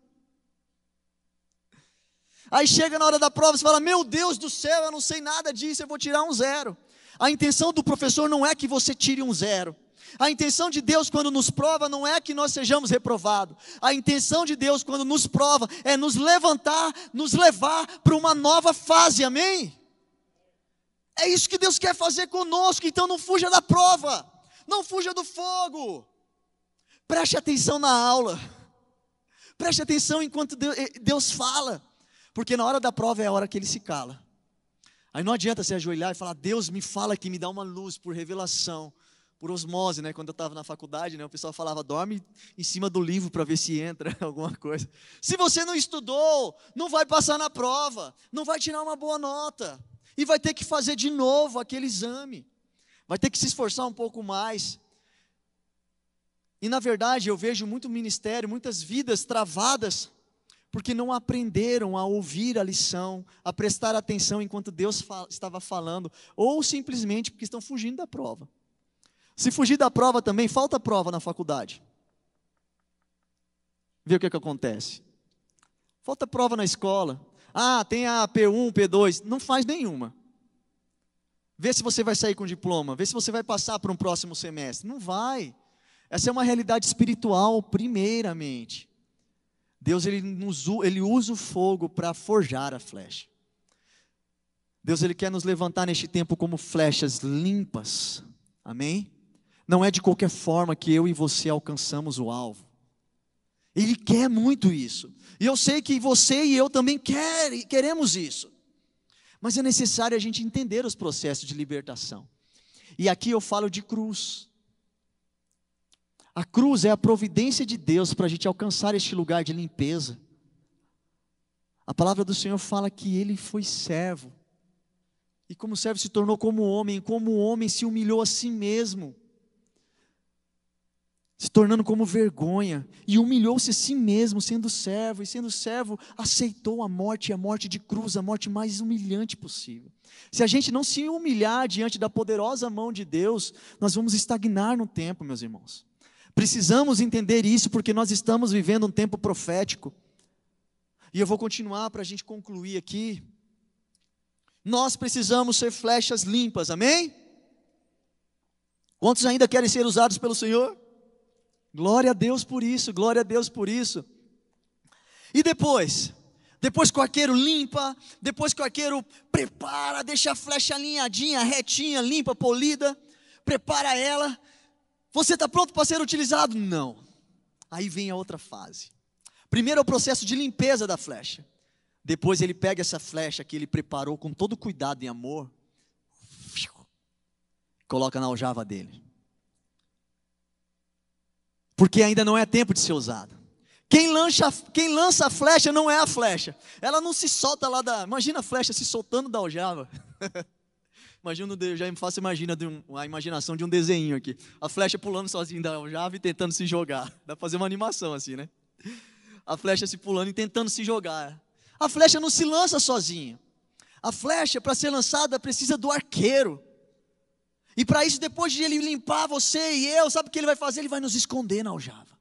Aí chega na hora da prova, você fala: Meu Deus do céu, eu não sei nada disso, eu vou tirar um zero. A intenção do professor não é que você tire um zero. A intenção de Deus quando nos prova não é que nós sejamos reprovados. A intenção de Deus quando nos prova é nos levantar, nos levar para uma nova fase, amém? É isso que Deus quer fazer conosco, então não fuja da prova, não fuja do fogo. Preste atenção na aula, preste atenção enquanto Deus fala. Porque na hora da prova é a hora que ele se cala. Aí não adianta você ajoelhar e falar, Deus me fala aqui, me dá uma luz por revelação, por osmose, né? Quando eu estava na faculdade, né? O pessoal falava, dorme em cima do livro para ver se entra alguma coisa. Se você não estudou, não vai passar na prova, não vai tirar uma boa nota. E vai ter que fazer de novo aquele exame. Vai ter que se esforçar um pouco mais. E na verdade eu vejo muito ministério, muitas vidas travadas porque não aprenderam a ouvir a lição, a prestar atenção enquanto Deus estava falando, ou simplesmente porque estão fugindo da prova. Se fugir da prova também, falta prova na faculdade. Vê o que, que acontece. Falta prova na escola. Ah, tem a P1, P2. Não faz nenhuma. Vê se você vai sair com diploma. Vê se você vai passar para um próximo semestre. Não vai. Essa é uma realidade espiritual, primeiramente. Deus ele, nos, ele usa o fogo para forjar a flecha. Deus ele quer nos levantar neste tempo como flechas limpas. Amém? Não é de qualquer forma que eu e você alcançamos o alvo. Ele quer muito isso. E eu sei que você e eu também quer, queremos isso. Mas é necessário a gente entender os processos de libertação. E aqui eu falo de cruz. A cruz é a providência de Deus para a gente alcançar este lugar de limpeza. A palavra do Senhor fala que ele foi servo. E como servo se tornou como homem, como homem se humilhou a si mesmo, se tornando como vergonha, e humilhou-se a si mesmo, sendo servo, e sendo servo, aceitou a morte, a morte de cruz, a morte mais humilhante possível. Se a gente não se humilhar diante da poderosa mão de Deus, nós vamos estagnar no tempo, meus irmãos. Precisamos entender isso porque nós estamos vivendo um tempo profético. E eu vou continuar para a gente concluir aqui. Nós precisamos ser flechas limpas, amém? Quantos ainda querem ser usados pelo Senhor? Glória a Deus por isso, glória a Deus por isso. E depois, Depois que o arqueiro limpa, depois que o arqueiro prepara, deixa a flecha alinhadinha, retinha, limpa, polida, prepara ela. Você está pronto para ser utilizado? Não. Aí vem a outra fase. Primeiro é o processo de limpeza da flecha. Depois ele pega essa flecha que ele preparou com todo cuidado e amor, coloca na aljava dele. Porque ainda não é tempo de ser usado. Quem lança, quem lança a flecha não é a flecha. Ela não se solta lá da. Imagina a flecha se soltando da aljava. Imagina, já me faço imagina um, a imaginação de um desenho aqui. A flecha pulando sozinha da aljava e tentando se jogar. Dá para fazer uma animação assim, né? A flecha se pulando e tentando se jogar. A flecha não se lança sozinha. A flecha, para ser lançada, precisa do arqueiro. E para isso, depois de ele limpar você e eu, sabe o que ele vai fazer? Ele vai nos esconder na aljava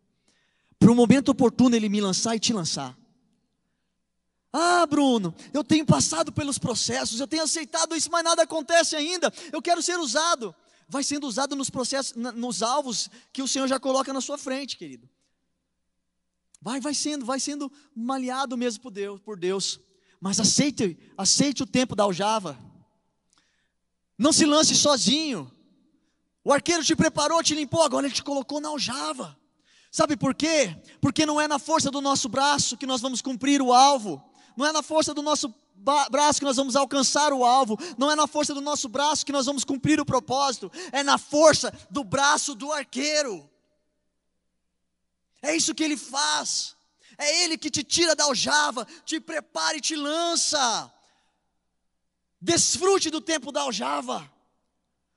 para o momento oportuno ele me lançar e te lançar. Ah, Bruno, eu tenho passado pelos processos, eu tenho aceitado isso, mas nada acontece ainda. Eu quero ser usado. Vai sendo usado nos processos, nos alvos que o Senhor já coloca na sua frente, querido. Vai, vai sendo, vai sendo maleado mesmo por Deus, por Deus. Mas aceite, aceite o tempo da aljava. Não se lance sozinho. O arqueiro te preparou, te limpou, agora ele te colocou na aljava. Sabe por quê? Porque não é na força do nosso braço que nós vamos cumprir o alvo, não é na força do nosso braço que nós vamos alcançar o alvo, não é na força do nosso braço que nós vamos cumprir o propósito, é na força do braço do arqueiro. É isso que ele faz. É ele que te tira da aljava, te prepara e te lança. Desfrute do tempo da aljava.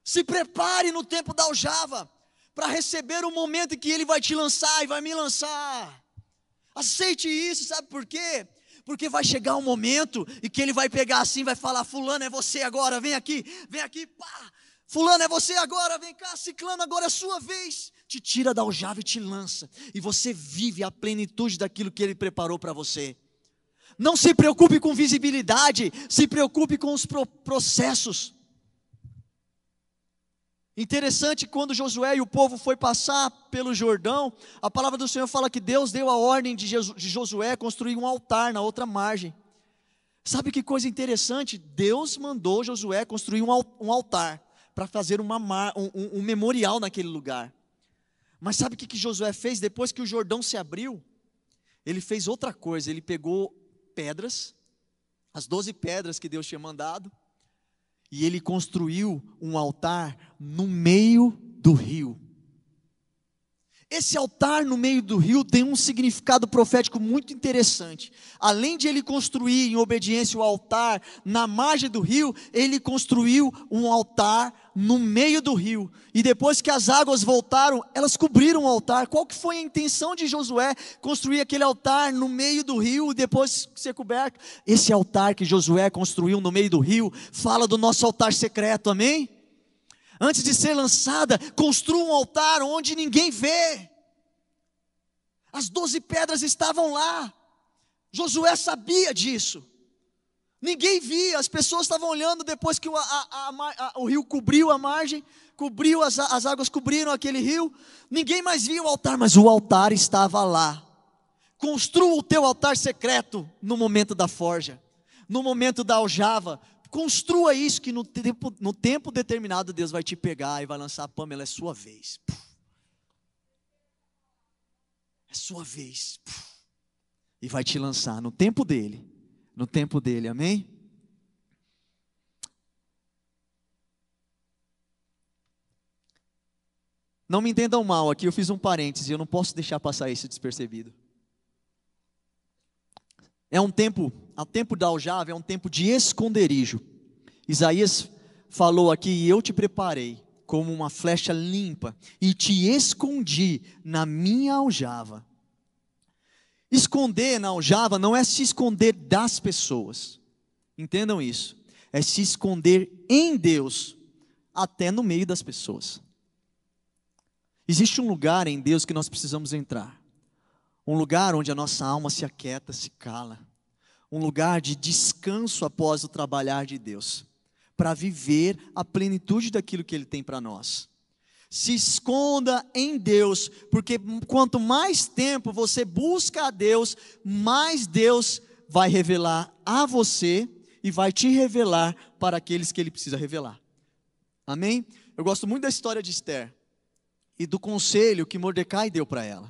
Se prepare no tempo da aljava para receber o momento em que Ele vai te lançar e vai me lançar. Aceite isso, sabe por quê? Porque vai chegar um momento em que Ele vai pegar assim, vai falar: Fulano é você agora, vem aqui, vem aqui, pá. Fulano é você agora, vem cá, Ciclano, agora é sua vez. Te tira da aljava e te lança, e você vive a plenitude daquilo que Ele preparou para você. Não se preocupe com visibilidade, se preocupe com os processos. Interessante quando Josué e o povo foi passar pelo Jordão, a palavra do Senhor fala que Deus deu a ordem de Josué construir um altar na outra margem. Sabe que coisa interessante? Deus mandou Josué construir um altar para fazer uma mar, um, um, memorial naquele lugar. Mas sabe o que, que Josué fez depois que o Jordão se abriu? Ele fez outra coisa, ele pegou pedras, as doze pedras que Deus tinha mandado, e ele construiu um altar no meio do rio. Esse altar no meio do rio tem um significado profético muito interessante. Além de ele construir em obediência o altar na margem do rio, ele construiu um altar no meio do rio. E depois que as águas voltaram, elas cobriram o altar. Qual que foi a intenção de Josué construir aquele altar no meio do rio e depois ser coberto? Esse altar que Josué construiu no meio do rio fala do nosso altar secreto, amém? Antes de ser lançada, construa um altar onde ninguém vê. As doze pedras estavam lá. Josué sabia disso. Ninguém via, as pessoas estavam olhando depois que o, a, a, a, o rio cobriu a margem, cobriu as, as águas cobriram aquele rio. Ninguém mais via o altar, mas o altar estava lá. Construa o teu altar secreto no momento da forja, no momento da aljava, Construa isso que no tempo, no tempo determinado Deus vai te pegar e vai lançar a Pamela, é sua vez. É sua vez. E vai te lançar no tempo dele. No tempo dele, amém? Não me entendam mal, aqui eu fiz um parêntese, eu não posso deixar passar isso despercebido. É um tempo, o tempo da aljava é um tempo de esconderijo. Isaías falou aqui: e eu te preparei como uma flecha limpa e te escondi na minha aljava. Esconder na aljava não é se esconder das pessoas. Entendam isso. É se esconder em Deus, até no meio das pessoas. Existe um lugar em Deus que nós precisamos entrar. Um lugar onde a nossa alma se aquieta, se cala. Um lugar de descanso após o trabalhar de Deus, para viver a plenitude daquilo que Ele tem para nós. Se esconda em Deus, porque quanto mais tempo você busca a Deus, mais Deus vai revelar a você e vai te revelar para aqueles que ele precisa revelar. Amém? Eu gosto muito da história de Esther e do conselho que Mordecai deu para ela.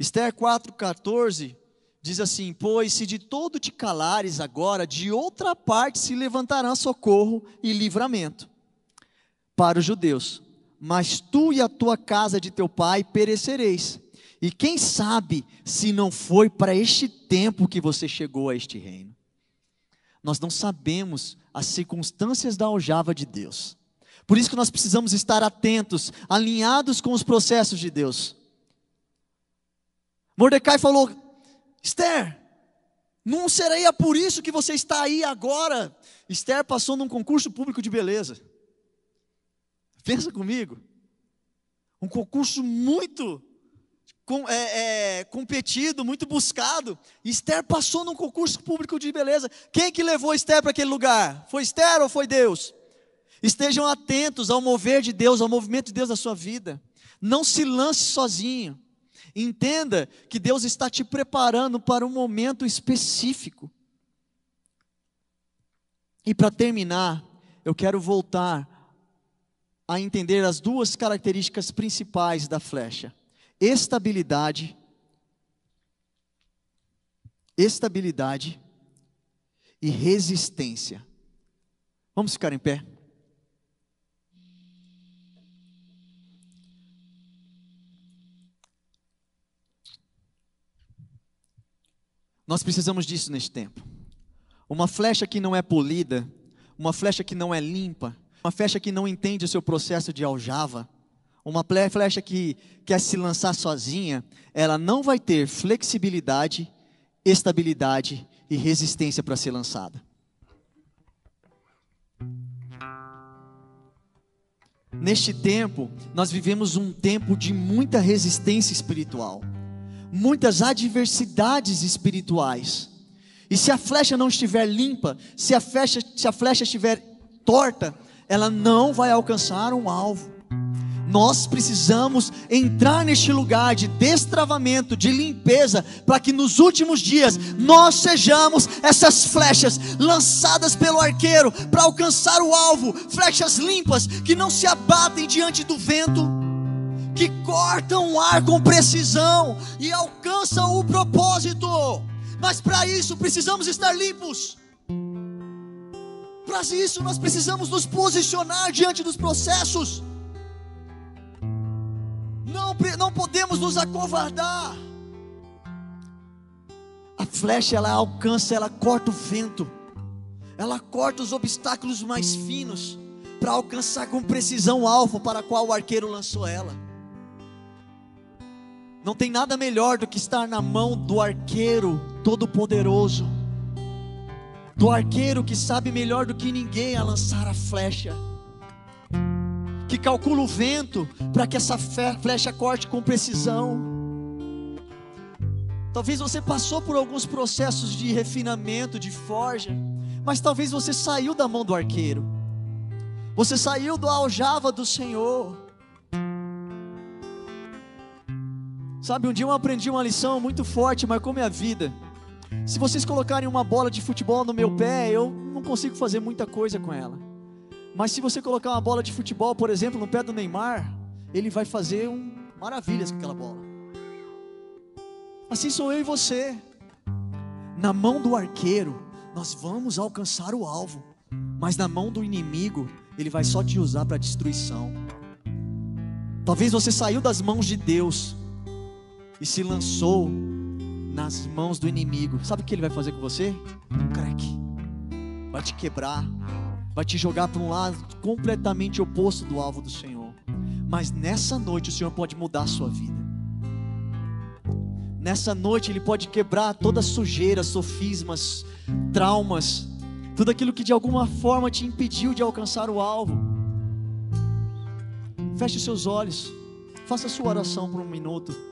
Esther 4,14 diz assim: Pois se de todo te calares agora, de outra parte se levantará socorro e livramento para os judeus, mas tu e a tua casa de teu pai perecereis. E quem sabe se não foi para este tempo que você chegou a este reino? Nós não sabemos as circunstâncias da aljava de Deus. Por isso que nós precisamos estar atentos, alinhados com os processos de Deus. Mordecai falou: Esther, não seria por isso que você está aí agora. Esther passou num concurso público de beleza. Pensa comigo. Um concurso muito com, é, é, competido, muito buscado. Esther passou num concurso público de beleza. Quem que levou Esther para aquele lugar? Foi Esther ou foi Deus? Estejam atentos ao mover de Deus, ao movimento de Deus na sua vida. Não se lance sozinho. Entenda que Deus está te preparando para um momento específico. E para terminar, eu quero voltar a entender as duas características principais da flecha: estabilidade, estabilidade e resistência. Vamos ficar em pé? Nós precisamos disso neste tempo. Uma flecha que não é polida, uma flecha que não é limpa, uma flecha que não entende o seu processo de aljava, uma flecha que quer se lançar sozinha, ela não vai ter flexibilidade, estabilidade e resistência para ser lançada. Neste tempo, nós vivemos um tempo de muita resistência espiritual, muitas adversidades espirituais. E se a flecha não estiver limpa, se a flecha, se a flecha estiver torta, ela não vai alcançar um alvo. Nós precisamos entrar neste lugar de destravamento, de limpeza, para que nos últimos dias nós sejamos essas flechas lançadas pelo arqueiro para alcançar o alvo, flechas limpas que não se abatem diante do vento, que cortam o ar com precisão e alcançam o propósito. Mas para isso precisamos estar limpos. Para isso, nós precisamos nos posicionar diante dos processos. Não, não podemos nos acovardar. A flecha ela alcança, ela corta o vento, ela corta os obstáculos mais finos para alcançar com precisão o alvo para qual o arqueiro lançou ela. Não tem nada melhor do que estar na mão do arqueiro todo-poderoso do arqueiro que sabe melhor do que ninguém a lançar a flecha, que calcula o vento para que essa flecha corte com precisão. Talvez você passou por alguns processos de refinamento, de forja, mas talvez você saiu da mão do arqueiro, você saiu do aljava do Senhor. Sabe, um dia eu aprendi uma lição muito forte, marcou minha vida. Se vocês colocarem uma bola de futebol no meu pé, eu não consigo fazer muita coisa com ela. Mas se você colocar uma bola de futebol, por exemplo, no pé do Neymar, ele vai fazer um maravilhas com aquela bola. Assim sou eu e você. Na mão do arqueiro, nós vamos alcançar o alvo, mas na mão do inimigo, ele vai só te usar para destruição. Talvez você saiu das mãos de Deus e se lançou nas mãos do inimigo, sabe o que ele vai fazer com você? Um crack. Vai te quebrar, vai te jogar para um lado completamente oposto do alvo do Senhor. Mas nessa noite o Senhor pode mudar a sua vida. Nessa noite Ele pode quebrar toda sujeira, sofismas, traumas, tudo aquilo que de alguma forma te impediu de alcançar o alvo. Feche seus olhos, faça a sua oração por um minuto.